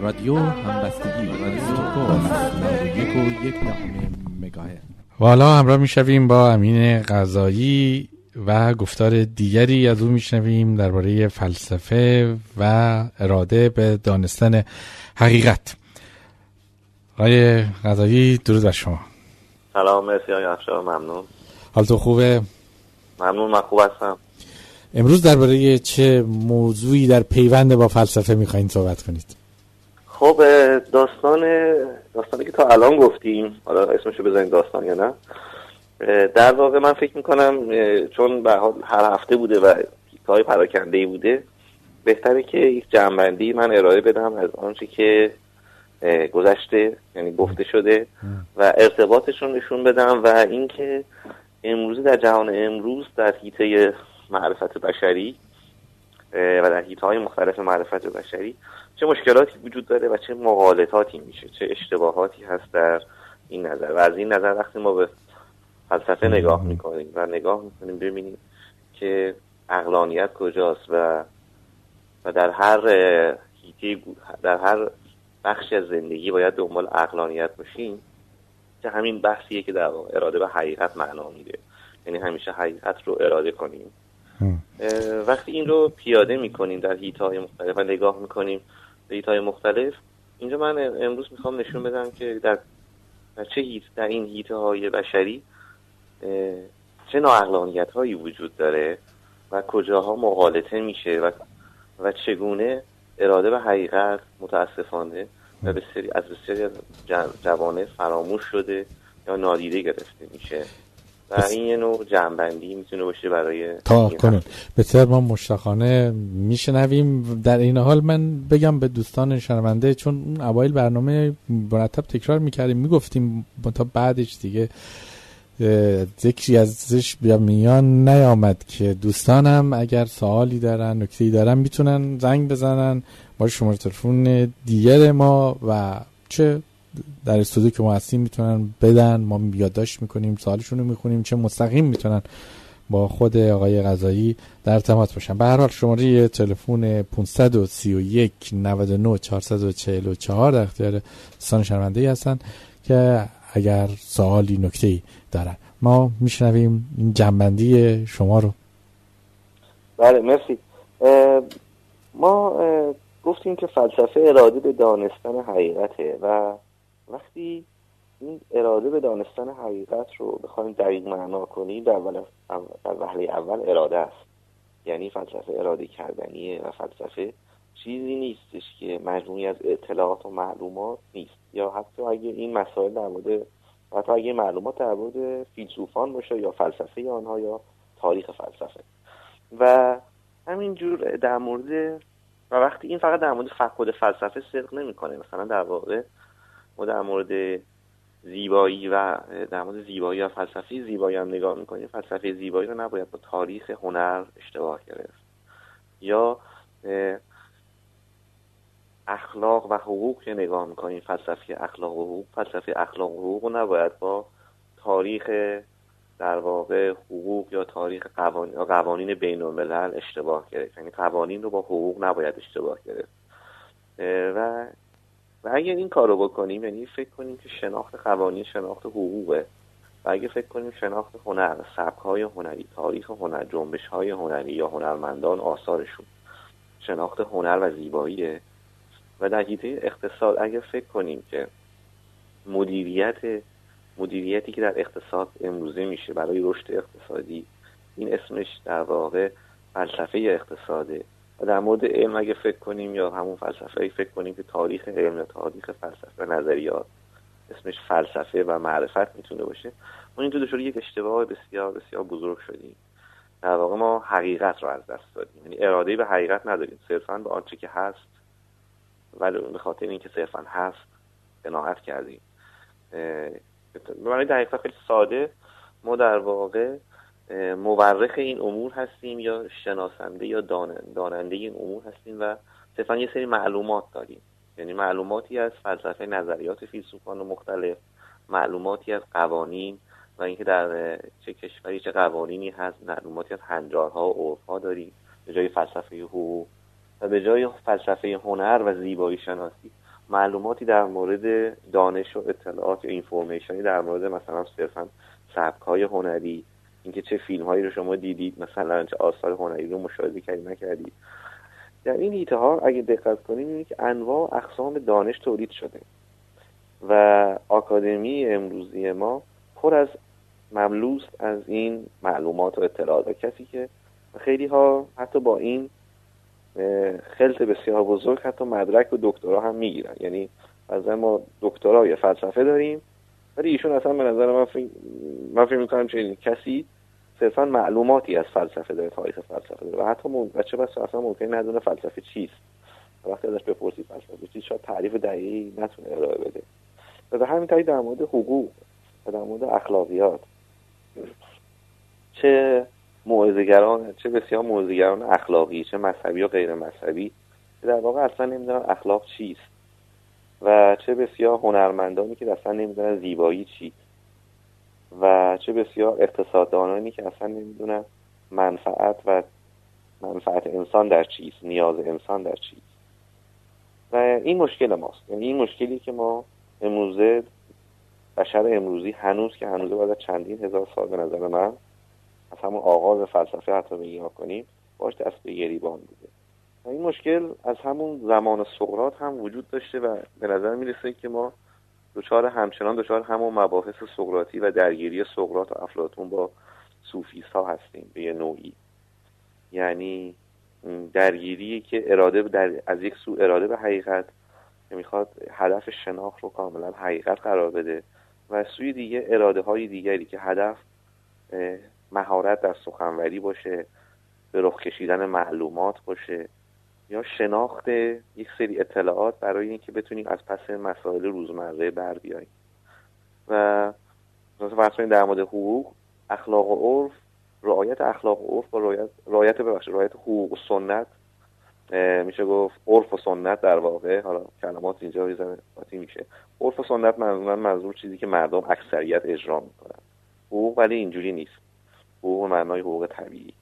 رادیو همبستگی یک و حالا همراه می‌شویم با امین غذایی و گفتار دیگری از او میشنویم درباره فلسفه و اراده به دانستن حقیقت. آقای غذایی درود بر شما. سلام مرسی آقای افشار ممنون. حالتون خوبه؟ ممنون من خوب هستم. امروز درباره چه موضوعی در پیوند با فلسفه می‌خواین صحبت کنید؟ خب داستان داستانی که تا الان گفتیم حالا اسمشو بزنید داستان یا نه در واقع من فکر می‌کنم چون به هر هفته بوده و های پراکنده ای بوده بهتره که یک جنبندی من ارائه بدم از آنچه که گذشته یعنی گفته شده و ارتباطش رو نشون بدم و اینکه امروزی در جهان امروز در حیطه معرفت بشری و در حیطه های مختلف معرفت بشری چه مشکلاتی وجود داره و چه مغالطاتی میشه چه اشتباهاتی هست در این نظر. و از این نظر وقتی ما به فلسفه نگاه می‌کنیم و نگاه می‌کنیم ببینیم که اقلانیت کجاست و و در هر هیته در هر بخشی از زندگی باید دنبال اقلانیت باشیم که همین بحثیه که در اراده به حقیقت معنا میده. یعنی همیشه حقیقت رو اراده کنیم. وقتی این رو پیاده می‌کنیم در هیت های مختلف و نگاه می‌کنیم های مختلف. اینجا من امروز می‌خوام نشون بدم که در, چه هیت در این هیت های بشری چه ناعقلانیت هایی وجود داره و کجاها مغالطه میشه و, و چگونه اراده به حقیقت متاسفانه و بسیاری از بسیاری جوانه فراموش شده یا نادیده گرفته میشه. و این یه نوع جنبندی می‌تونه باشه برای تا کنون. بسیار ما مشتاقانه میشنویم. در این حال من بگم به دوستان شنونده چون اون اوایل برنامه مرتب تکرار می‌کردیم می‌گفتیم تا بعدش دیگه ذکری ازش بیا میان نیامد که دوستانم اگر سوالی دارن نکته دارن می‌تونن زنگ بزنن. با شماره تلفن دیگر ما و چه در استودیو که ما هستیم می‌تونن بدن ما یادداشت می‌کنیم سوالشون رو می‌خونیم چه مستقیم می‌تونن با خود آقای غذایی در ارتباط باشن. به هر حال شماره تلفن 531 99 444 در اختیار هستن که اگر سوالی نکته ای دارن. ما میشنویم این جنبندی شما رو. بله مرسی. ما گفتیم که فلسفه اراده به دانستن حقیقته و وقتی این اراده به دانستن حقیقت رو بخوایم دقیق معنا کنیم در, در وهله اول اراده است. یعنی فلسفه اراده کردنیه و فلسفه چیزی نیستش که مجموعی از اطلاعات و معلومات نیست. یا حتی اگه این مسائل در مورد حتی اگه معلومات در مورد فیلسوفان باشه یا فلسفه آنها یا تاریخ فلسفه. و همینجور در مورد و وقتی این فقط در مورد خود فلسفه صدق نمی‌کنه. مثلا در واقع ما در مورد زیبایی و در مورد زیبایی و فلسفه زیبایی هم نگاه می‌کنیم. فلسفه زیبایی رو نباید با تاریخ هنر اشتباه گرفت. یا اخلاق و حقوق که نگاه می‌کنیم. فلسفه اخلاق و حقوق. فلسفه اخلاق و حقوق رو نباید با تاریخ در واقع حقوق یا تاریخ قوانین, قوانین بین الملل اشتباه گرفت. یعنی قوانین رو با حقوق نباید اشتباه گرفت. و و اگر این کار رو بکنیم یعنی فکر کنیم که شناخت قوانین شناخت حقوقه و اگه فکر کنیم شناخت هنر سبک های هنری تاریخ هنر جنبش های هنری یا هنرمندان آثارشون شناخت هنر و زیباییه. و در حیطه اقتصاد اگر فکر کنیم که مدیریت مدیریتی که در اقتصاد امروزه میشه برای رشد اقتصادی این اسمش در واقع فلسفه اقتصاده. و در مورد علم اگه فکر کنیم یا همون فلسفه فکر کنیم که تاریخ علم یا تاریخ فلسفه نظریات اسمش فلسفه و معرفت می‌تونه باشه ما این دو یک اشتباه بسیار بسیار بزرگ شدیم. در واقع ما حقیقت رو از دست دادیم. یعنی اراده به حقیقت نداریم. صرفا به آنچه که هست ولی به خاطر اینکه صرفا هست قناعت کردیم. به معنی دقیقا خیلی ساده ما در واقع مورخ این امور هستیم یا شناسنده یا داننده این امور هستیم و صرفا یه سری معلومات داریم. یعنی معلوماتی از فلسفه نظریات فیلسوفان مختلف معلوماتی از قوانین و اینکه در چه کشوری چه قوانینی هست معلوماتی از هنجارها و عرفها داریم. به جای فلسفه حقوق و به جای فلسفه هنر و زیبایی شناسی معلوماتی در مورد دانش و اطلاعات یا اینفورمیشنی در مورد مثلا صرفا سبک های هنری اینکه چه فیلم هایی رو شما دیدید مثلا چه آثار هنری رو مشاهده کردید نکردید در این ایته ها اگه دقت کنیم می‌بینید که انواع اقسام دانش تولید شده و آکادمی امروزی ما پر از مملوس از این معلومات و اطلاعات. و کسی که خیلی ها حتی با این خلط بسیار بزرگ حتی مدرک و دکترا هم می‌گیرن. یعنی از ما دکترا یا فلسفه داریم ولی ایشون اصلا به نظر من فکر, من فکر می‌کنم چه کسی صرفا معلوماتی از فلسفه داره تاریخ فلسفه داره. و حتی بچه بس اصلا ممکن ندونه فلسفه چیست. وقتی ازش بپرسی فلسفه چیست شاید تعریف دقیقی نتونه ارائه بده. و به همین در مورد حقوق و در مورد اخلاقیات چه موعظه‌گران چه بسیار موعظه‌گران اخلاقی چه مذهبی و غیر مذهبی که در واقع اصلا نمی‌دونن اخلاق چیست. و چه بسیار هنرمندانی که اصلا نمی‌دونن زیبایی چیست و چه بسیار اقتصاددانانی که اصلا نمی‌دونن منفعت و منفعت انسان در چیست نیاز انسان در چیست. و این مشکل ماست. یعنی این مشکلی که ما امروزه بشر امروزی هنوز که هنوز بعد چندین هزار سال به نظر من از همون آغاز فلسفه حتی نگاه کنیم باش دست به گریبان بوده. و این مشکل از همون زمان سقرات هم وجود داشته و به نظر می‌رسه که ما دچار همچنان دچار همون مباحث سقراطی و درگیری سقراط و افلاطون با صوفیست ها هستیم به یه نوعی. یعنی درگیری که اراده در از یک سو اراده به حقیقت که می‌خواد هدف شناخت رو کاملا حقیقت قرار بده و سوی دیگه اراده های دیگری که هدف مهارت در سخنوری باشه به رخ کشیدن معلومات باشه. یا شناخت یک سری اطلاعات برای اینکه بتونیم از پس مسائل روزمره بر بیاییم. و مثلا در مورد حقوق اخلاق و عرف رعایت اخلاق و عرف با رعایت رعایت ببخشید رعایت حقوق و سنت میشه گفت عرف و سنت در واقع. حالا کلمات اینجا یه میشه. عرف و سنت منظور منظور چیزی که مردم اکثریت اجرا می‌کنن. حقوق ولی اینجوری نیست. حقوق معنای حقوق طبیعی.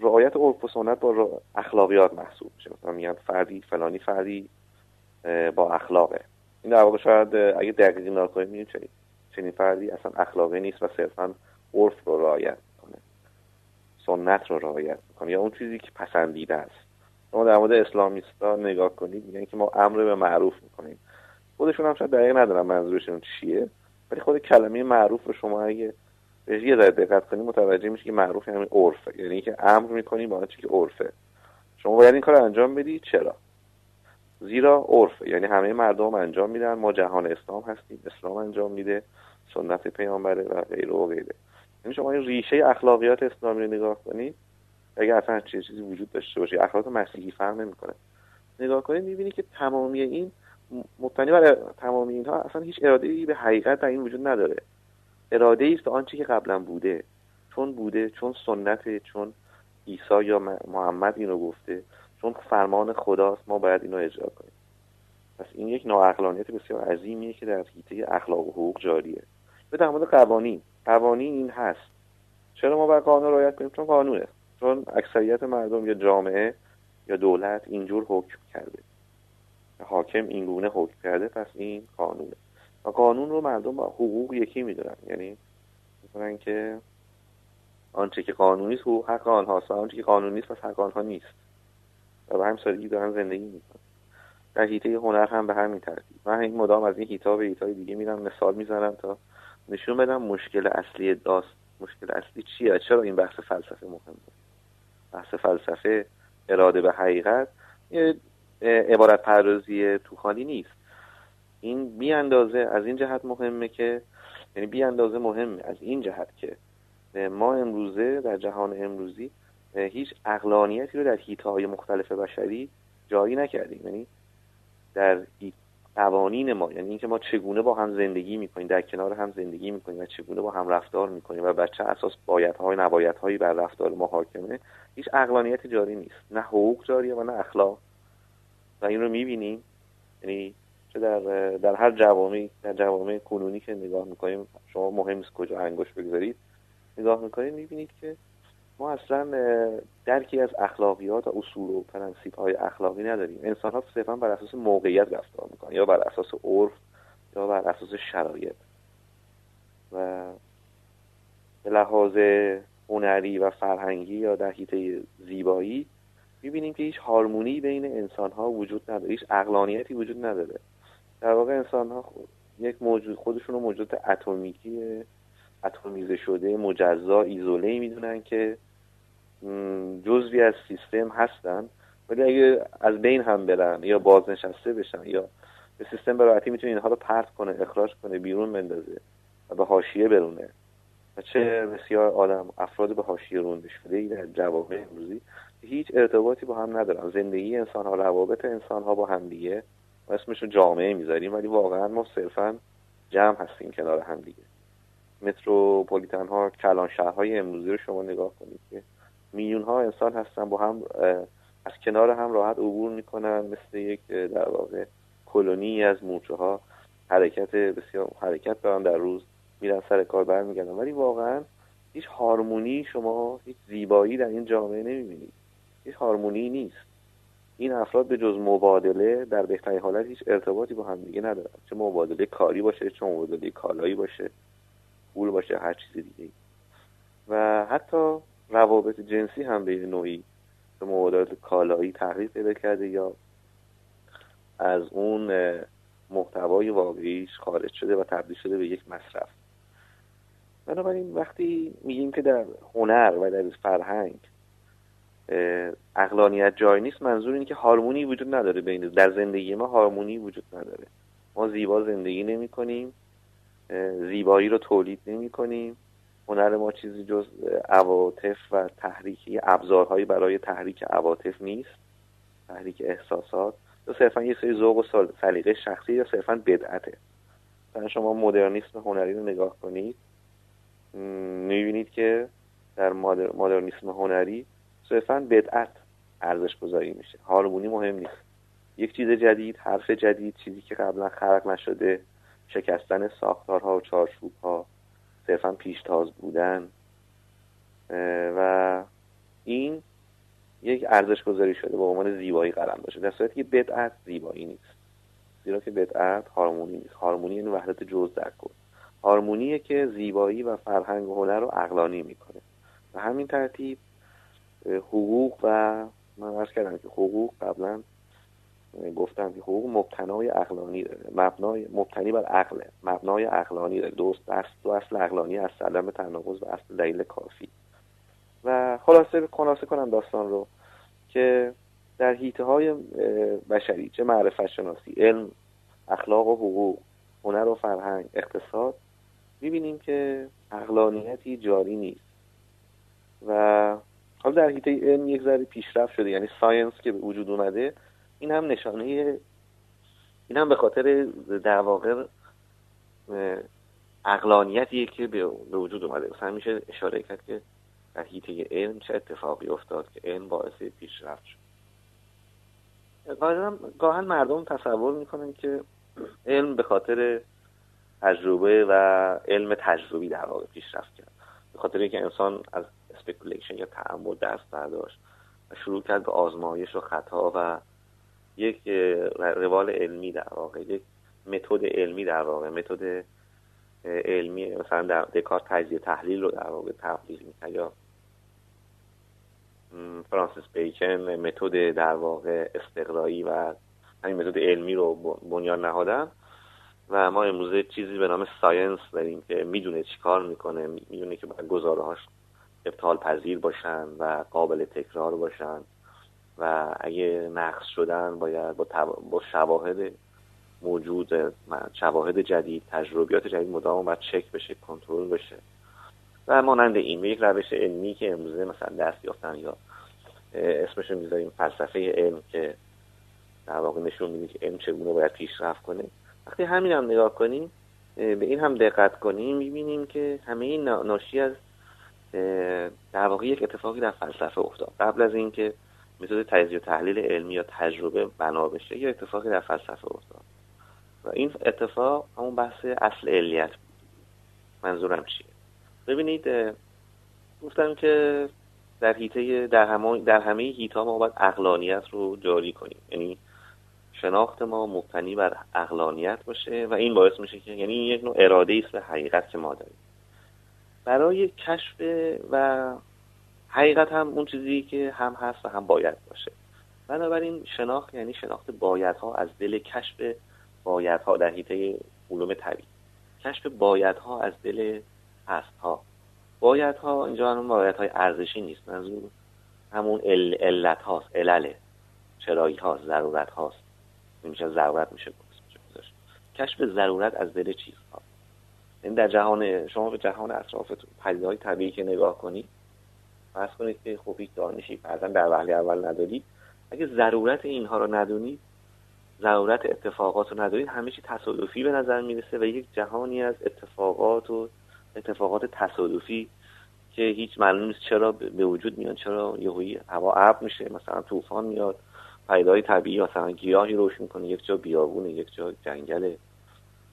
رعایت عرف و سنت با اخلاقیات محسوب میشه. مثلا میگن فردی فلانی فردی با اخلاقه. این در واقع شاید اگه دقیقی نگاه کنیم چنین فردی اصلا اخلاقی نیست و صرفا عرف رو رعایت کنه سنت رو رعایت کنه یا اون چیزی که پسندیده است. شما در مورد اسلامیستا نگاه کنید میگن که ما امر به معروف می‌کنیم. خودشون هم شاید دقیق ندارن منظورشون چیه ولی خود کلمه معروف رو شما اگه بهش یه ذره دقت کنید متوجه میشه که معروف یعنی عرفه. یعنی اینکه امر می‌کنی با آنچه که عرفه. شما باید این کار انجام بدی. چرا؟ زیرا عرفه. یعنی همه مردم انجام میدن. ما جهان اسلام هستیم. اسلام انجام میده. سنت پیامبره و غیره و غیره. یعنی شما این ریشه اخلاقیات اسلامی رو نگاه کنید اگر اصلا چیزی وجود داشته باشه اخلاق مسیحی فرق نمی‌کنه. نگاه کنید می‌بینید که تمامی این مبتنی بر تمامی اینها اصلا هیچ اراده ای به حقیقت در این وجود نداره. اراده است آنچه که قبلا بوده چون بوده چون سنت چون عیسی یا محمد اینو گفته چون فرمان خداست ما باید اینو اجرا کنیم. پس این یک ناعقلانیت بسیار عظیمیه که در حیطه اخلاق و حقوق جاریه. به در مورد قوانین. قوانین این هست. چرا ما باید قانون رعایت کنیم؟ چون قانونه. چون اکثریت مردم یا جامعه یا دولت اینجور حکم کرده. حاکم اینگونه حکم کرده پس این قانونه. قانون رو مردم با حقوق یکی می‌دونن. یعنی می‌کنن که آنچه که قانونی است حقوق حق آنهاست و آنچه که قانونی نیست پس حق آنها نیست. و به همین سادگی دارن زندگی می‌کنن. در حیطه هنر هم به همین ترتیب. من این مدام از این حیطه به حیطه دیگه میرم مثال می‌زنم تا نشون بدم مشکل اصلی داست مشکل اصلی چیه؟ چرا این بحث فلسفه مهمه؟ بحث فلسفه اراده به حقیقت عبارت پردازی توخالی نیست. این بی اندازه از این جهت مهمه که یعنی بی اندازه مهمه از این جهت که ما امروزه در جهان امروزی هیچ اقلانیتی رو در حیطه های مختلف بشری جایی نکردیم. یعنی در قوانین ما یعنی اینکه ما چگونه با هم زندگی می‌کنیم در کنار هم زندگی می‌کنیم و چگونه با هم رفتار می‌کنیم و بچه اساس بایدهای نبایدهایی بر رفتار ما حاکمه هیچ اقلانیتی جاری نیست. نه حقوق جاریه و نه اخلاق. و این رو می‌بینیم. یعنی چه در در هر جوامع در جوامع کنونی که نگاه می‌کنیم شما مهم نیست کجا انگشت بگذارید نگاه می‌کنید می‌بینید که ما اصلا درکی از اخلاقیات و اصول و پرنسیپ های اخلاقی نداریم. انسان ها صرفا بر اساس موقعیت رفتار می‌کنن یا بر اساس عرف یا بر اساس شرایط. و به لحاظ هنری و فرهنگی یا در حیطه زیبایی می‌بینیم که هیچ هارمونی بین انسان ها وجود نداره هیچ اقلانیتی وجود نداره. در واقع انسان ها یک موجود خودشون رو موجود اتمیکی اتمیزه شده مجزا ایزوله می‌دونن که جزوی از سیستم هستن ولی اگه از بین هم برن یا بازنشسته بشن یا به سیستم به راحتی می‌تونه اینها رو پرت کنه اخراج کنه بیرون بندازه و به حاشیه برونه. و چه بسیار آدم افراد به حاشیه رونده شده در جوامع امروزی هیچ ارتباطی با هم ندارن. زندگی انسان ها روابط انسان ها با هم دیگه و اسمش رو جامعه می‌ذاریم ولی واقعا ما صرفا جمع هستیم کنار هم دیگه. متروپولیتن ها کلان شهرهای امروزی رو شما نگاه کنید که میلیون ها انسان هستن با هم از کنار هم راحت عبور می‌کنن مثل یک در واقع کلونی از مورچه ها حرکت بسیار حرکت دارن در روز میرن سر کار برمیگردن. ولی واقعا هیچ هارمونی شما هیچ زیبایی در این جامعه نمی‌بینید. هیچ هارمونی نیست. این افراد به جز مبادله در بهترین حالت هیچ ارتباطی با هم دیگه ندارن. چه مبادله کاری باشه چه مبادله کالایی باشه پول باشه هر چیز دیگه و حتی روابط جنسی هم به نوعی به مبادلات کالایی تغییر پیدا کرده یا از اون محتوای واقعیش خارج شده و تبدیل شده به یک مصرف. بنابراین وقتی میگیم که در هنر و در فرهنگ اقلانیت جای نیست. منظور اینه که هارمونی وجود نداره بین در زندگی ما هارمونی وجود نداره. ما زیبا زندگی نمی کنیم زیبایی رو تولید نمی کنیم. هنر ما چیزی جز عواطف و تحریکی ابزارهایی برای تحریک عواطف نیست. تحریک احساسات. یا صرفا یه سری ذوق و سلیقه شخصی یا صرفا بدعته. مثلا شما مدرنیسم هنری رو نگاه کنید می‌بینید که در مدرنیسم هنری صرفا بدعت ارزش گذاری میشه. هارمونی مهم نیست. یک چیز جدید حرف جدید چیزی که قبلا خلق نشده شکستن ساختارها و چارچوبها صرفا پیشتاز بودن. و این یک ارزش گذاری شده به عنوان زیبایی قلم داشته در صورتی که بدعت زیبایی نیست. زیرا که بدعت هارمونی نیست. هارمونی یعنی وحدت جز در کن هارمونیه که زیبایی و فرهنگ و هنر رو اقلانی می‌کنه. و همین ترتیب حقوق و من عرض کردم که حقوق قبلا گفتم که حقوق مبتنای اقلانی مبنای مبتنی بر عقله مبنای اقلانی داره. دوست اصل دو اصل اقلانی از سلم تناقض و اصل دلیل کافی. و خلاصه خلاصه کنم داستان رو که در حیطه های بشری چه معرفت شناسی علم اخلاق و حقوق هنر و فرهنگ اقتصاد می‌بینیم که اقلانیتی جاری نیست. و حالا در حیطه علم یک ذره پیشرفت شده یعنی ساینس که به وجود اومده این هم نشانه این هم به خاطر در واقع اقلانیتیه که به وجود اومده. مثلا میشه اشاره کرد که در حیطه علم چه اتفاقی افتاد که علم باعث پیشرفت شد. گاهن مردم تصور می‌کنن که علم به خاطر تجربه و علم تجربی در واقع پیشرفت کرد. به خاطر اینکه انسان از speculation یا تأمل دست برداشت و شروع کرد به آزمایش و خطا و یک روال علمی در واقع یک متد علمی در واقع متد علمی مثلا در دکارت تجزیه تحلیل رو در واقع تبدیل می‌کنه یا فرانسیس بیکن متد در واقع استقرایی و همین متد علمی رو بنیان نهادن و ما امروزه چیزی به نام ساینس داریم که می‌دونه چیکار می‌کنه می‌دونه که باید گزارهاش ابطال پذیر باشن و قابل تکرار باشن و اگه نقص شدن باید با, با شواهد موجود شواهد جدید تجربیات جدید مدام باید چک بشه کنترل بشه. و مانند این یک روش علمی که امروزه مثلا دست یافتن یا اسمش رو می‌ذاریم فلسفه علم که در واقع نشون میده که علم چگونه باید پیشرفت کنه. وقتی همین هم نگاه کنیم به این هم دقت کنیم می‌بینیم که همه این ناشی از در واقع یک اتفاقی در فلسفه افتاد. قبل از اینکه متد تجزیه و تحلیل علمی یا تجربه بنا بشه یه اتفاقی در فلسفه افتاد. و این اتفاق همون بحث اصل علیت منظورم چیه؟ ببینید گفتم که در حیطه در همه در همه هیتا ما باید اقلانیت رو جاری کنیم. یعنی شناخت ما مبتنی بر اقلانیت باشه و این باعث میشه که یعنی یک نوع اراده است به حقیقت که ما داریم. برای کشف و حقیقت هم اون چیزی که هم هست و هم باید باشه. بنابراین شناخت یعنی شناخت بایدها از دل کشف بایدها در حیطه علوم طبیعی. کشف بایدها از دل هستها. بایدها اینجا هم بایدهای ارزشی نیست. منظور همون علت هاست علله چرایی هاست ضرورت هاست. میشه ضرورت میشه. کشف ضرورت از دل چیزها. در جهان شما به جهان اطرافتون های طبیعی که نگاه کنید فرض کنید که خب هیچ دانشی بعدا در وهله اول ندارید اگه ضرورت اینها رو ندونید ضرورت اتفاقات رو ندارید همه چی تصادفی به نظر می‌رسه و یک جهانی از اتفاقات و اتفاقات تصادفی که هیچ معلوم نیست چرا به وجود میاد چرا یهویی هوا ابر میشه مثلا طوفان میاد پیدای طبیعی مثلا گیاهی روش می‌کنه یک جا بیابونه یک جا جنگله.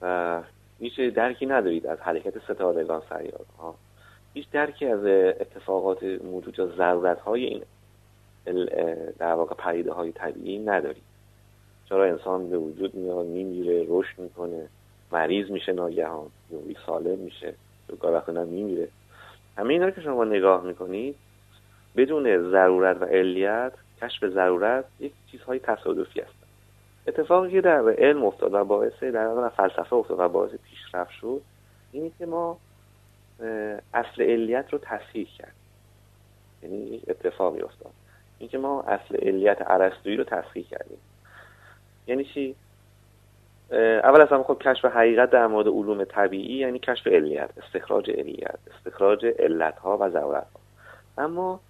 و هیچ درکی ندارید از حرکت ستارگان سیاره ها. هیچ درکی از اتفاقات موجود یا ضرورت های این در واقع پدیده های طبیعی ندارید. چرا انسان به وجود میاد میمیره رشد می‌کنه مریض میشه ناگهان یا سالم میشه گاه نه میمیره. همه اینا که شما نگاه می‌کنید بدون ضرورت و علیت کشف ضرورت یک چیزهای تصادفی است. اتفاقی که در علم افتاد و باعث در فلسفه افتاد و باعث پیشرفت شد اینی که ما اصل علیت رو تصحیح کرد یعنی اتفاقی افتاد. اینکه ما اصل علیت ارسطویی رو تصحیح کردیم. یعنی چی؟ اول از همه خب کشف حقیقت در مورد علوم طبیعی یعنی کشف علیت استخراج علیت استخراج علت ها و ضرورت ها اما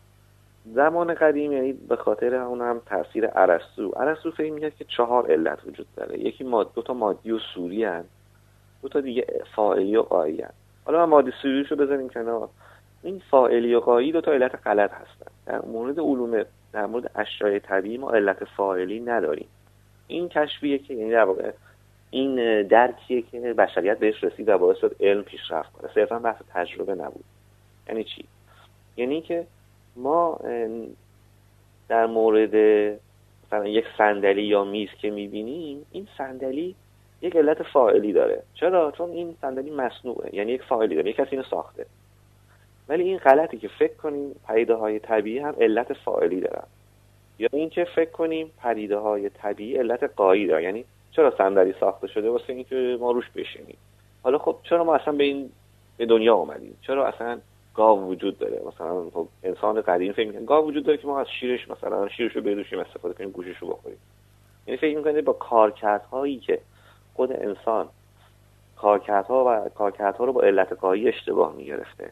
زمان قدیم یعنی به خاطر اون هم تاثیر ارسطو. ارسطو فکر می‌کرد که چهار علت وجود داره. یکی ماد دو تا مادی و سوری هن. دو تا دیگه فاعلی و قایی هن. حالا ما مادی سوریشو بذاریم کنار. این فاعلی و قایی دو تا علت غلط هستن. در مورد علوم در مورد اشیاء طبیعی ما علت فاعلی نداریم. این کشفیه که یعنی در این درکیه که بشریت بهش رسید و باعث شد علم پیشرفت کنه. صرفا بحث تجربه نبود. یعنی چی؟ یعنی که ما در مورد مثلا یک صندلی یا میز که می‌بینیم این صندلی یک علت فاعلی داره. چرا؟ چون این صندلی مصنوعه یعنی یک فاعلی داره یک کسی اینو ساخته. ولی این غلطی که فکر کنیم پدیده های طبیعی هم علت فاعلی دارن. یا اینکه فکر کنیم پدیده های طبیعی علت قایی داره یعنی چرا صندلی ساخته شده واسه اینکه ما روش بشینیم؟ حالا خب چرا ما اصلا به این به دنیا آمدیم چرا اصلا گاو وجود داره. مثلا خب انسان قدیم فکر می‌کنه گاو وجود داره که ما از شیرش مثلا شیرش رو بدوشیم استفاده کنیم گوشش رو بخوریم. یعنی فکر می‌کنه با کارکردهایی که خود انسان کارکردها و کارکردها رو با علت قایی اشتباه می‌گرفته.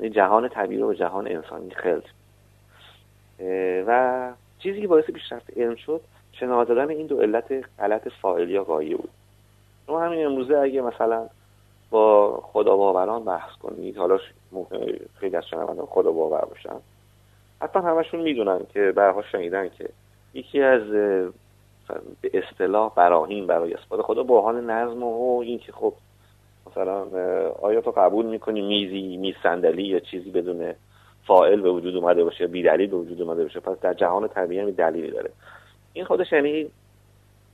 یعنی جهان طبیعی و جهان انسانی خلط و چیزی که باعث پیشرفت علم شد شناخت دادن این دو علت غلط فاعلی یا قایی بود شما همین امروزه اگه مثلا با خدا باوران بحث کنید. حالا خیلی از شنوندان خدا باور باشن. حتی همشون می‌دونن که برها شنیدن که یکی از به اصطلاح براهین برای اثبات خدا برهان نظم و این که خب مثلا آیا تو قبول می‌کنی میزی میز صندلی یا چیزی بدون فائل به وجود اومده باشه بی دلیل به وجود اومده باشه پس در جهان طبیعی هم دلیلی داره. این خودش یعنی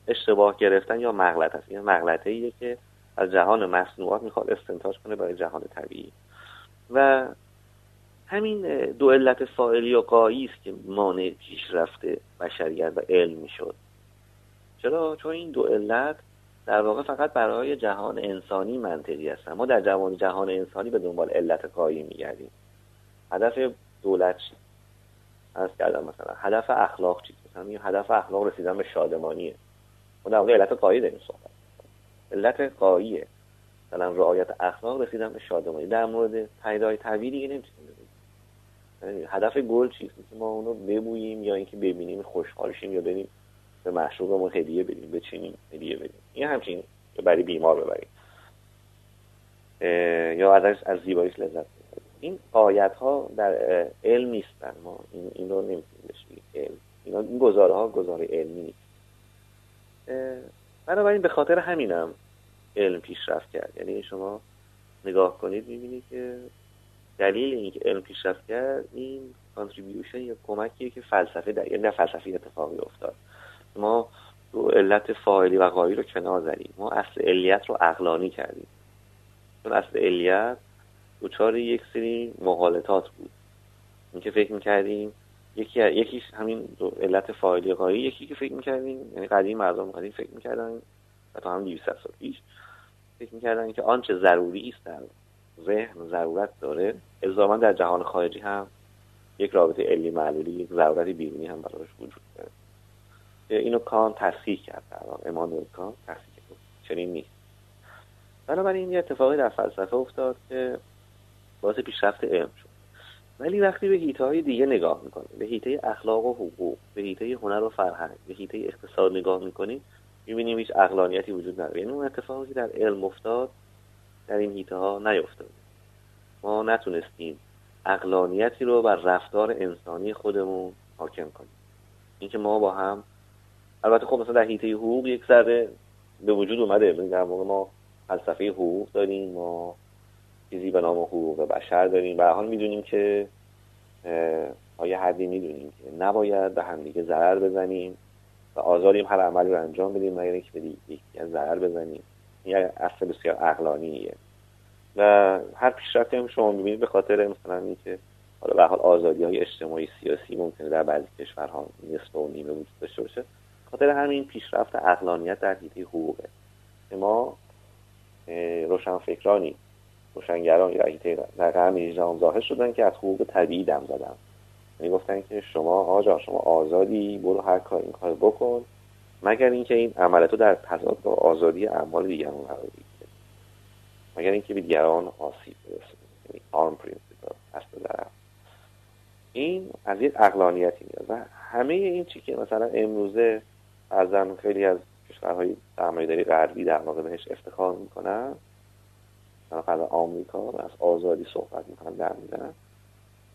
اشتباه گرفتن یا مغلط است؟ این مغلطه ایه که از جهان مصنوعات می‌خواد استنتاج کنه برای جهان طبیعی. و همین دو علت فاعلی و قایی است که مانع پیشرفت بشریت و علم می‌شد. چرا؟ چون این دو علت در واقع فقط برای جهان انسانی منطقی هستن. ما در جهان جهان انسانی به دنبال علت قایی میگردیم. هدف دولت چی؟ از کردم مثلا هدف اخلاق چی؟ مثلا هدف اخلاق رسیدن به شادمانیه. ما در واقع علت قایی داریم صحبت علت قاییه. مثلا رعایت اخلاق رسیدن به شادمانی. در مورد پیدای طبیعی دیگه نمی‌تونیم یعنی هدف گل چیست؟ که ما اونو ببوییم یا اینکه ببینیم خوشحال شیم یا بریم به معشوقمون هدیه بدیم بچینیم هدیه بدیم. این همچین برای بیمار ببریم. یا ازش از زیباییش لذت این آیت ها در علم نیستن. ما این, این رو نمی‌تونیم اینا این گزاره ها گزاره علمی نیست. بنابراین به خاطر همینم علم پیشرفت کرد. یعنی شما نگاه کنید می‌بینید که دلیل اینکه علم پیشرفت کرد این کانتریبیوشن یا کمکیه که فلسفه در یعنی فلسفه اتفاقی افتاد. ما علت فاعلی و غایی رو کنار زدیم. ما اصل علیت رو اقلانی کردیم. چون اصل علیت دوچار یک سری مغالطات بود. اینکه فکر می‌کردیم یکی یکیش همین علت فاعلی غایی یکی که فکر می‌کردیم یعنی قدیم مردم قدیم فکر می‌کردن هم 200 سال پیش فکر می‌کردن که آنچه ضروری است در ذهن ضرورت داره. الزاما در جهان خارجی هم یک رابطه علی معلولی یک ضرورت بیرونی هم براش وجود داره. اینو کان تصحیح کرد در امانوئل کان تصحیح کرد. چنین نیست. بنابراین یه اتفاقی در فلسفه افتاد که باعث پیشرفت علم شد. ولی وقتی به هیته های دیگه نگاه می‌کنیم به هیته اخلاق و حقوق به هیته هنر و فرهنگ به هیته اقتصاد نگاه می‌کنیم می‌بینیم هیچ اقلانیتی وجود نداره. یعنی اون اتفاقی که در علم افتاد در این هیته ها نیفتاد ما نتونستیم اقلانیتی رو بر رفتار انسانی خودمون حاکم کنیم. اینکه ما با هم البته خب مثلا در هیته حقوق یک ذره به وجود اومده. در موقع ما فلسفه حقوق داریم ما چیزی به نام حقوق بشر داریم. و حال می‌دونیم که آیا حدی می‌دونیم که نباید به همدیگه ضرر بزنیم. و آزادیم هر عملی رو انجام بدیم مگر اینکه به یکی ضرر بزنیم این اصل بسیار عقلانیه. و هر پیشرفتی هم شما می‌بینید به خاطر مثلا اینکه حالا به حال آزادی های اجتماعی سیاسی ممکنه در بعضی کشورها نصف و نیمه وجود داشته باشه. خاطر همین پیشرفت اقلانیت در حیطه حقوقه. ما روشنفکرانی روشنگران در حیطه در قرن 18 ظاهر شدن که از حقوق طبیعی دم زدن. یعنی گفتن که شما آجا شما آزادی برو هر کار این کار بکن. مگر اینکه این عملتو در تضاد با آزادی اعمال دیگران قرار بگیره. مگر اینکه به دیگران آسیب برسونه. یعنی آرم اصل این از یک اقلانیتی میاد و همه این چی که مثلا امروزه ارزم خیلی از کشورهای سرمایه‌داری غربی در واقع بهش افتخار می‌کنن. مثلا آمریکا از آزادی صحبت می‌کنن در میدن.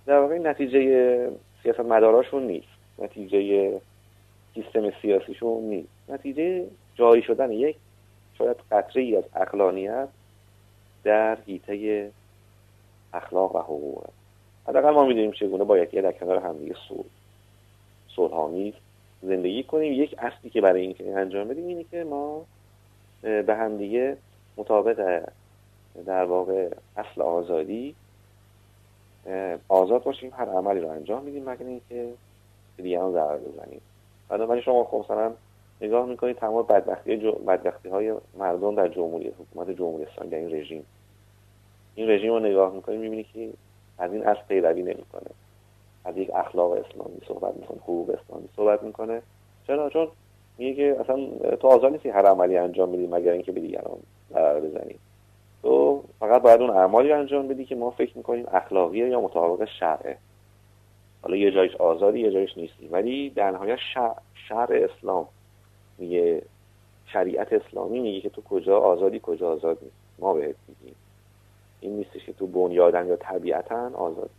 در واقع نتیجه سیاست مداراشون نیست. نتیجه سیستم سیاسیشون نیست. نتیجه جایی شدن یک شاید قطره ای از اقلانیت در حیطه اخلاق و حقوق. حداقل ما می‌دونیم چگونه باید یه در کنار همدیگه صلح زندگی کنیم. یک اصلی که برای اینکه انجام بدیم اینه که ما به همدیگه مطابق در واقع اصل آزادی آزاد باشیم هر عملی رو انجام میدیم مگر اینکه دیگران ضرر بزنیم. بنابراین شما خب مثلا نگاه می‌کنید تمام بدبختی, جو... بدبختی های مردم در جمهوری حکومت جمهوری اسلامی در این رژیم. این رژیم رو نگاه می‌کنید می‌بینید که از این اصل پیروی نمی‌کنه. از یک اخلاق اسلامی صحبت می‌کنه حقوق اسلامی صحبت می‌کنه. چرا؟ چون میگه که اصلا تو آزاد نیستی هر عملی انجام بدی مگر اینکه به دیگران ضرر بزنی. فقط باید اون اعمالی انجام بدی که ما فکر می‌کنیم اخلاقیه یا مطابق شرعه. حالا یه جایش آزادی یه جایش نیستی ولی در نهایت شرع اسلام میگه شریعت اسلامی میگه که تو کجا آزادی کجا آزاد نیست. ما بهت میگیم. این نیستش که تو بنیادن یا طبیعتا آزادی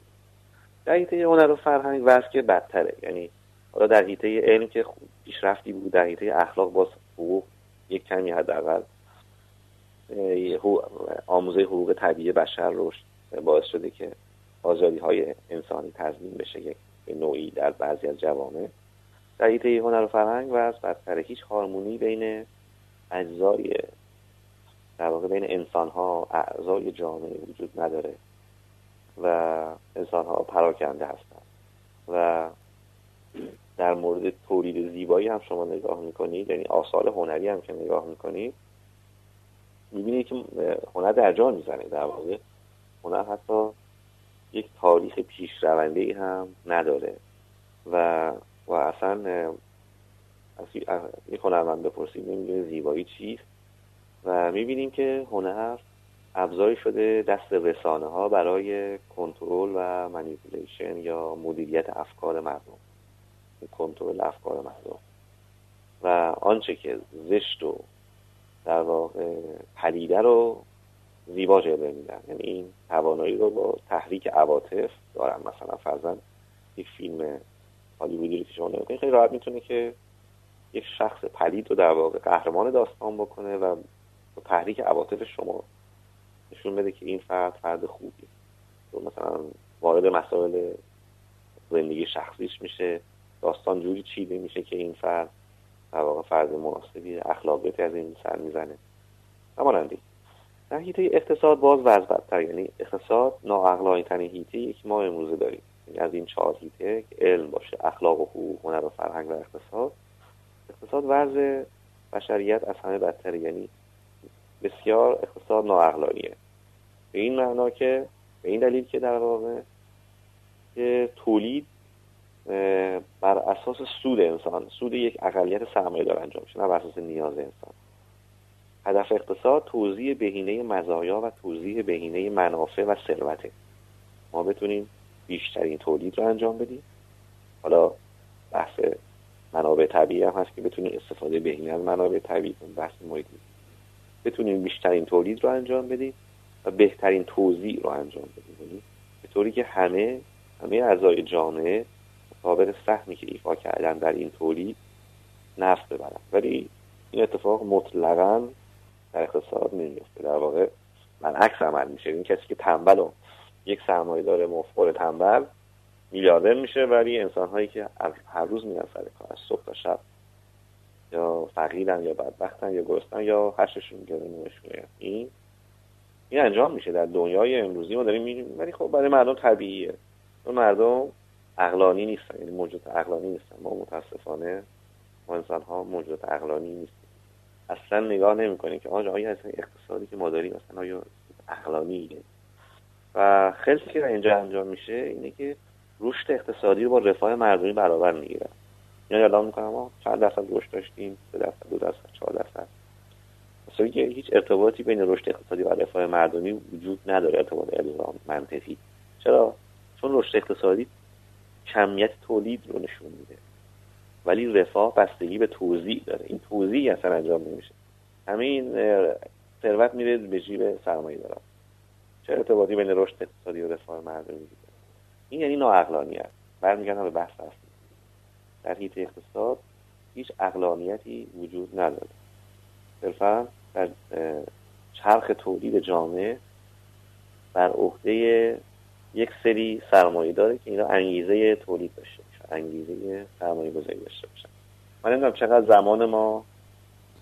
در حیطه هنر و فرهنگ وضع که بدتره. یعنی حالا در حیطه علم که پیشرفتی بود در حیطه اخلاق باز حقوق یک کمی حداقل آموزه حقوق طبیعی بشر رشد باعث شده که آزادی های انسانی تضمین بشه یک نوعی در بعضی از جوامع. در حیطه هنر و فرهنگ و از بدتر هیچ هارمونی بین اجزای در واقع بین انسان ها اعضای جامعه وجود نداره و انسان ها پراکنده هستند. و در مورد تولید زیبایی هم شما نگاه می‌کنید یعنی آثار هنری هم که نگاه می‌کنید می‌بینید که هنر در جا می‌زنه در واقع هنر حتی یک تاریخ پیشرونده ای هم نداره. و و اصلا یک هنرمند بپرسید نمی‌دونه زیبایی چیست. و می‌بینیم که هنر ابزاری شده دست رسانه ها برای کنترل و منیپولیشن یا مدیریت افکار مردم. کنترل افکار مردم. و آنچه که زشت و در واقع پلیده رو زیبا جلوه میدن. یعنی این توانایی رو با تحریک عواطف دارن. مثلا فرزن یک فیلم هالیوودی رو که شما خیلی راحت می‌تونه که یک شخص پلید رو در واقع قهرمان داستان بکنه و با تحریک عواطف شما نشون بده که این فرد فرد خوبی تو مثلا وارد مسائل زندگی شخصیش میشه. داستان جوری چیده میشه که این فرد در واقع فرد مناسبی اخلاقیاتی از این سر می‌زنه. همانندی در هیته اقتصاد باز وضع بدتر یعنی اقتصاد نااقلانی ترین هیته که ما امروزه داریم. یعنی از این چهار هیته علم باشه اخلاق و حقوق هنر و فرهنگ و اقتصاد. اقتصاد وضع بشریت از همه بدتره یعنی بسیار اقتصاد نااقلانیه. به این معنا که به این دلیل که در واقع که تولید بر اساس سود انسان سود یک اقلیت سرمایه دار انجام میشه نه بر اساس نیاز انسان. هدف اقتصاد توضیح بهینه مزایا و توضیح بهینه منافع و ثروته. ما بتونیم بیشترین تولید رو انجام بدیم. حالا بحث منابع طبیعی هم هست که بتونیم استفاده بهینه از منابع طبیعی بحث محیط. بتونیم بیشترین تولید رو انجام بدیم و بهترین توضیح رو انجام بدیم. یعنی به طوری که همه همه اعضای جامعه مقابل سهمی که ایفا کردن در این تولید نفت ببرن. ولی این اتفاق مطلقا در اقتصاد نمیفته در واقع من عکس عمل میشه. این کسی که تنبل و یک سرمایه داره مفخور تنبل میلیاردر میشه ولی انسان هایی که هر روز میرن سر کار از صبح تا شب یا فقیرن یا بدبختن یا گرستن یا هشتشون نوشونه این این انجام میشه. در دنیای امروزی ما داریم می‌بینیم. ولی خب برای مردم طبیعیه. اون مردم عقلانی نیستن یعنی موجود عقلانی نیستن. ما متاسفانه ما انسان ها موجود عقلانی نیستیم. اصلا نگاه نمی‌کنیم که آیا آیا اصلا اقتصادی که ما داریم اصلا آیا عقلانیه و خیلی که اینجا انجام میشه اینه که رشد اقتصادی رو با رفاه مردمی برابر می‌گیرن. یعنی اعلام می‌کنم ما چند درصد رشد داشتیم؟ سه درصد دو درصد چهار درصد. که هیچ ارتباطی بین رشد اقتصادی و رفاه مردمی وجود نداره ارتباط الزام منطقی. چرا؟ چون رشد اقتصادی کمیت تولید رو نشون میده. ولی رفاه بستگی به توضیح داره. این توضیح اصلا انجام نمیشه. همه این ثروت میره به جیب سرمایه دارم چه ارتباطی بین رشد اقتصادی و رفاه مردمی دیده این یعنی ناعقلانیت برمیگردم به بحث اصلی. در حیط اقتصاد هیچ اقلانیتی وجود نداره. صرفا در چرخ تولید جامعه بر عهده یک سری سرمایه داره که اینا انگیزه تولید داشته باشن انگیزه سرمایه گذاری داشته باشن من نمی‌دونم چقدر زمان ما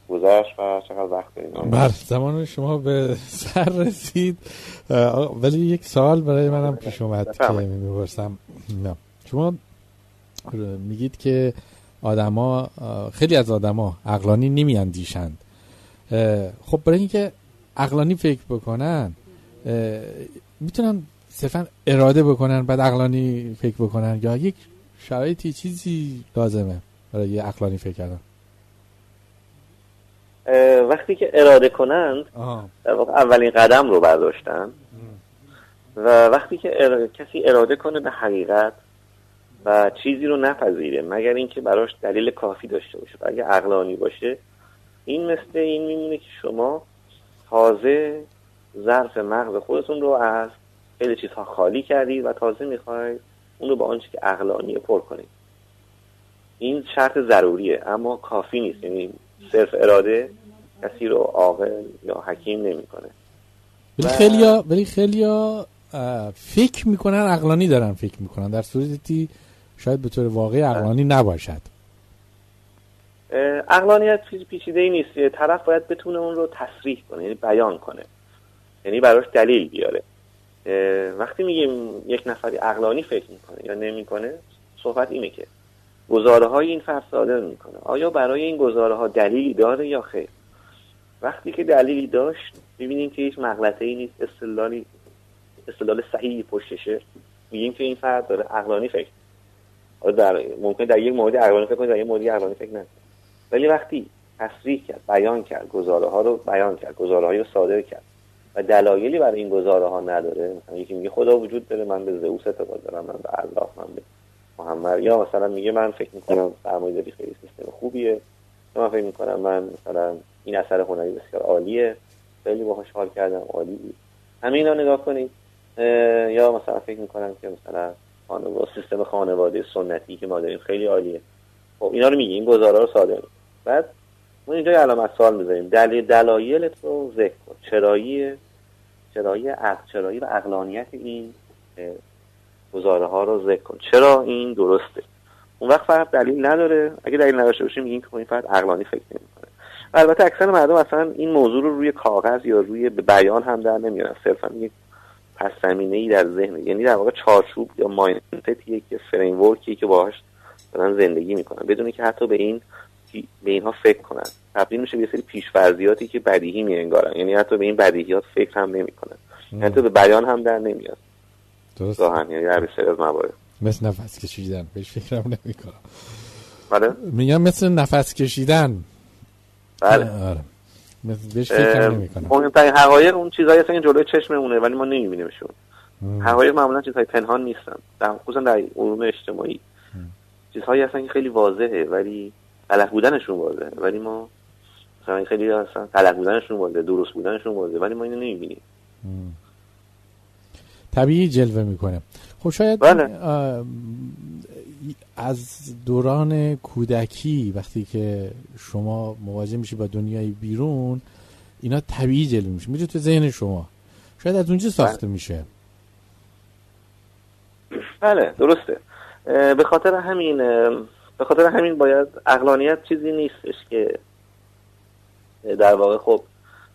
گذشت و چقدر وقت داریم. بر زمان شما به سر رسید. ولی یک سوال برای منم پیش اومد که می‌پرسم. شما میگید که آدما خیلی از آدما عقلانی نمیاندیشند. خب برای اینکه عقلانی فکر بکنن می‌تونن صرفا اراده بکنن بعد عقلانی فکر بکنن یا یک شرایطی چیزی لازمه برای عقلانی فکر کردن. وقتی که اراده کنند در واقع اولین قدم رو برداشتن و وقتی که کسی اراده کنه به حقیقت و چیزی رو نپذیره مگر اینکه براش دلیل کافی داشته باشه. اگه عقلانی باشه این مثل این میمونه که شما تازه ظرف مغز خودتون رو از خیلی چیزها خالی کردید و تازه می‌خواید اون رو با آنچه که عقلانی پر کنید این شرط ضروریه اما کافی نیست. یعنی صرف اراده کسی رو عاقل یا حکیم نمی‌کنه. ولی خیلیا ولی خیلیا فکر می‌کنن عقلانی دارن فکر می‌کنن. در صورتی شاید به طور واقعی عقلانی نباشد. عقلانیت پیچیده ای نیست. طرف باید بتونه اون رو تصریح کنه یعنی بیان کنه. یعنی براش دلیل بیاره. وقتی میگیم یک نفری عقلانی فکر می‌کنه یا نمی‌کنه صحبت اینه که گزاره های این فرد صادر می‌کنه. آیا برای این گزاره ها دلیلی داره یا خیر؟ وقتی که دلیلی داشت می‌بینیم که هیچ مغلطه ای نیست استدلالی استدلال صحیحی پشتشه. میگیم که این فرد داره عقلانی فکر. در ممکن در یک مورد عقلانی فکر کنه در یک مورد عقلانی فکر نکنه. ولی وقتی تصریح کرد بیان کرد گزاره ها رو بیان کرد گزاره رو صادر کرد و دلایلی برای این گزاره ها نداره. مثلا یکی میگه خدا وجود داره من به زئوس اعتقاد دارم من به الله من به محمد. یا مثلا میگه من فکر می‌کنم سرمایه‌داری خیلی سیستم خوبیه. من فکر می‌کنم من مثلا این اثر هنری بسیار عالیه. خیلی باهاش حال کردم عالی بود. همه اینا نگاه کنید. یا مثلا فکر می‌کنم که مثلا خانواده سیستم خانواده سنتی که ما داریم خیلی عالیه. خب اینا رو میگیم گزاره رو صادر بعد ما اینجا علامت سوال می‌ذاریم. دلیل دلایلت رو ذکر کن. چرایی چرایی عقل چرایی و عقلانیت این گزاره ها رو ذکر کن. چرا این درسته؟ اون وقت فرد دلیل نداره. اگه دلیل نداشته باشیم میگیم که این فرد عقلانی فکر نمی‌کنه. البته اکثر مردم اصلا این موضوع رو روی کاغذ یا روی بیان هم در نمیارن. صرفا یک پس زمینه ای در ذهن. یعنی در واقع چارچوب یا مایندست که فریم ورکی که باهاش دارن زندگی می‌کنن. بدون که حتی به این به اینها فکر کنن. تبدیل میشه به یه سری پیشفرضیاتی که بدیهی میانگارن یعنی حتی به این بدیهیات فکر هم نمی‌کنن. حتی به بیان هم در نمیاد. درست. ظاهرا یعنی در بسیار از موارد. مثل نفس کشیدن. بهش فکرم نمی‌کنم. بله؟ میگم مثل نفس کشیدن. بله. آره. مثل بهش فکرم نمی‌کنم. مهمترین حقایق اون چیزایی هستن که جلوی چشممونه ولی ما نمیبینیمشون. حقایق معمولا چیزهای پنهان نیستن. در خصوصا در علوم اجتماعی. چیزهایی هستن که خیلی واضحه ولی غلط بودنشون واضحه ولی ما مثلا خیلی هستن غلط بودنشون واضحه درست بودنشون واضحه ولی ما اینو نمی‌بینیم. طبیعی جلوه می‌کنه. خب شاید بله. از دوران کودکی وقتی که شما مواجه میشی با دنیای بیرون اینا طبیعی جلوه میشه. میره تو ذهن شما. شاید از اونجا ساخته میشه. بله درسته. به خاطر همین به خاطر همین باید اقلانیت چیزی نیستش که در واقع خب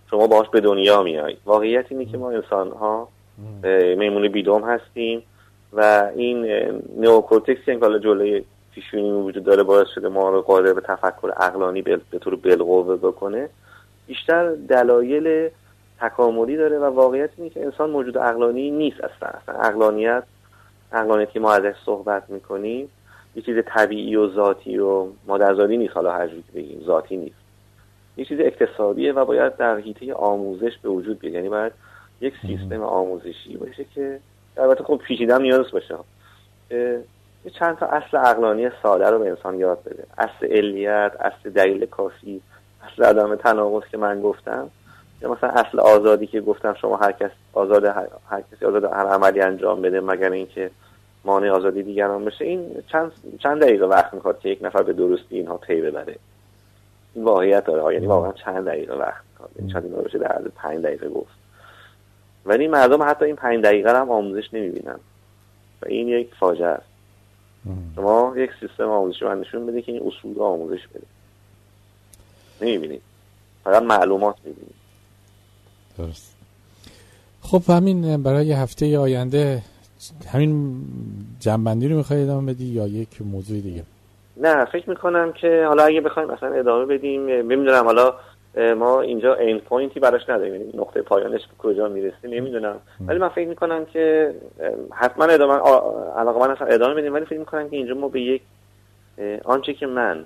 شما باهاش به دنیا میای. واقعیت اینه که ما انسان ها میمون بیدوم هستیم و این نئوکورتکسی که حالا جلوی پیشونی وجود داره باعث شده ما رو قادر به تفکر اقلانی بل- به طور بالقوه بکنه بیشتر دلایل تکاملی داره و واقعیت اینه که انسان موجود اقلانی نیست اصلا. اصلا که ما ازش صحبت می‌کنیم یه چیز طبیعی و ذاتی و مادرزادی نیست حالا هر جوری بگیم ذاتی نیست. یه چیز اکتسابیه و باید در حیطه آموزش به وجود بیاد. یعنی باید یک سیستم آموزشی باشه که البته خب پیچیدم نیاز باشه. یه چند تا اصل اقلانی ساده رو به انسان یاد بده. اصل علیت اصل دلیل کافی اصل عدم تناقض که من گفتم. یا مثلا اصل آزادی که گفتم شما هر کس آزاد هر, هر کسی آزاد هر عملی انجام بده مگر اینکه مانع آزادی دیگران بشه این چند چند دقیقه وقت می‌خواد که یک نفر به درستی اینها پی ببره. این واقعیت داره. یعنی واقعا چند دقیقه وقت می‌خواد. این چند دقیقه بشه در عرض پنج دقیقه گفت. ولی مردم حتی این پنج دقیقه هم آموزش نمی‌بینن. و این یک فاجعه است. شما یک سیستم آموزشی من نشون بده که این اصول رو آموزش بده نمی‌بینید. فقط معلومات می‌بینید. درست. خب همین برای هفته آینده همین جنبندی رو می‌خوای ادامه بدی یا یک موضوع دیگه؟ نه فکر می‌کنم که حالا اگه بخوایم مثلا ادامه بدیم نمی‌دونم حالا ما اینجا این پوینتی براش نداریم یعنی نقطه پایانش به کجا می‌رسه نمی‌دونم. ولی من فکر می‌کنم که حتما ادامه علاقه من هستم ادامه بدیم ولی فکر می‌کنم که اینجا ما به یک آنچه که من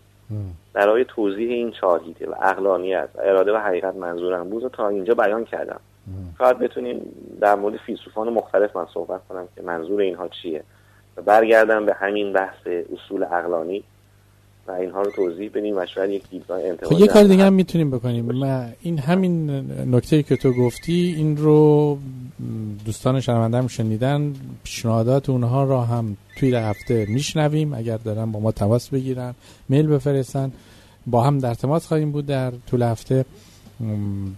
برای توضیح این چهار و اقلانیت و اراده و حقیقت منظورم بود و تا اینجا بیان کردم. شاید بتونیم در مورد فیلسوفان مختلف من صحبت کنم که منظور اینها چیه. و برگردم به همین بحث اصول اقلانی و اینها رو توضیح بدیم و شاید یک دیدگاه خب انتقادی یه کار دیگه هم. می‌تونیم بکنیم. ما این همین نکته که تو گفتی این رو دوستان شنونده هم شنیدن. پیشنهادات اونها را هم توی هفته میشنویم. اگر دارن با ما تماس بگیرن میل بفرستن. با هم در تماس خواهیم بود در طول هفته.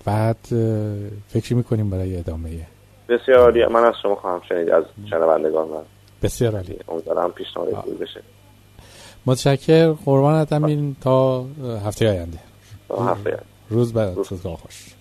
بعد فکری می‌کنیم برای ادامه. بسیار عالی. من از شما خواهم شنید از شنوندگان و بسیار عالی. امیدوارم پیشنهاد خوبی بشه. متشکر قربانت همین تا هفته آینده. تا هفته روز بعد روزگاه خوش.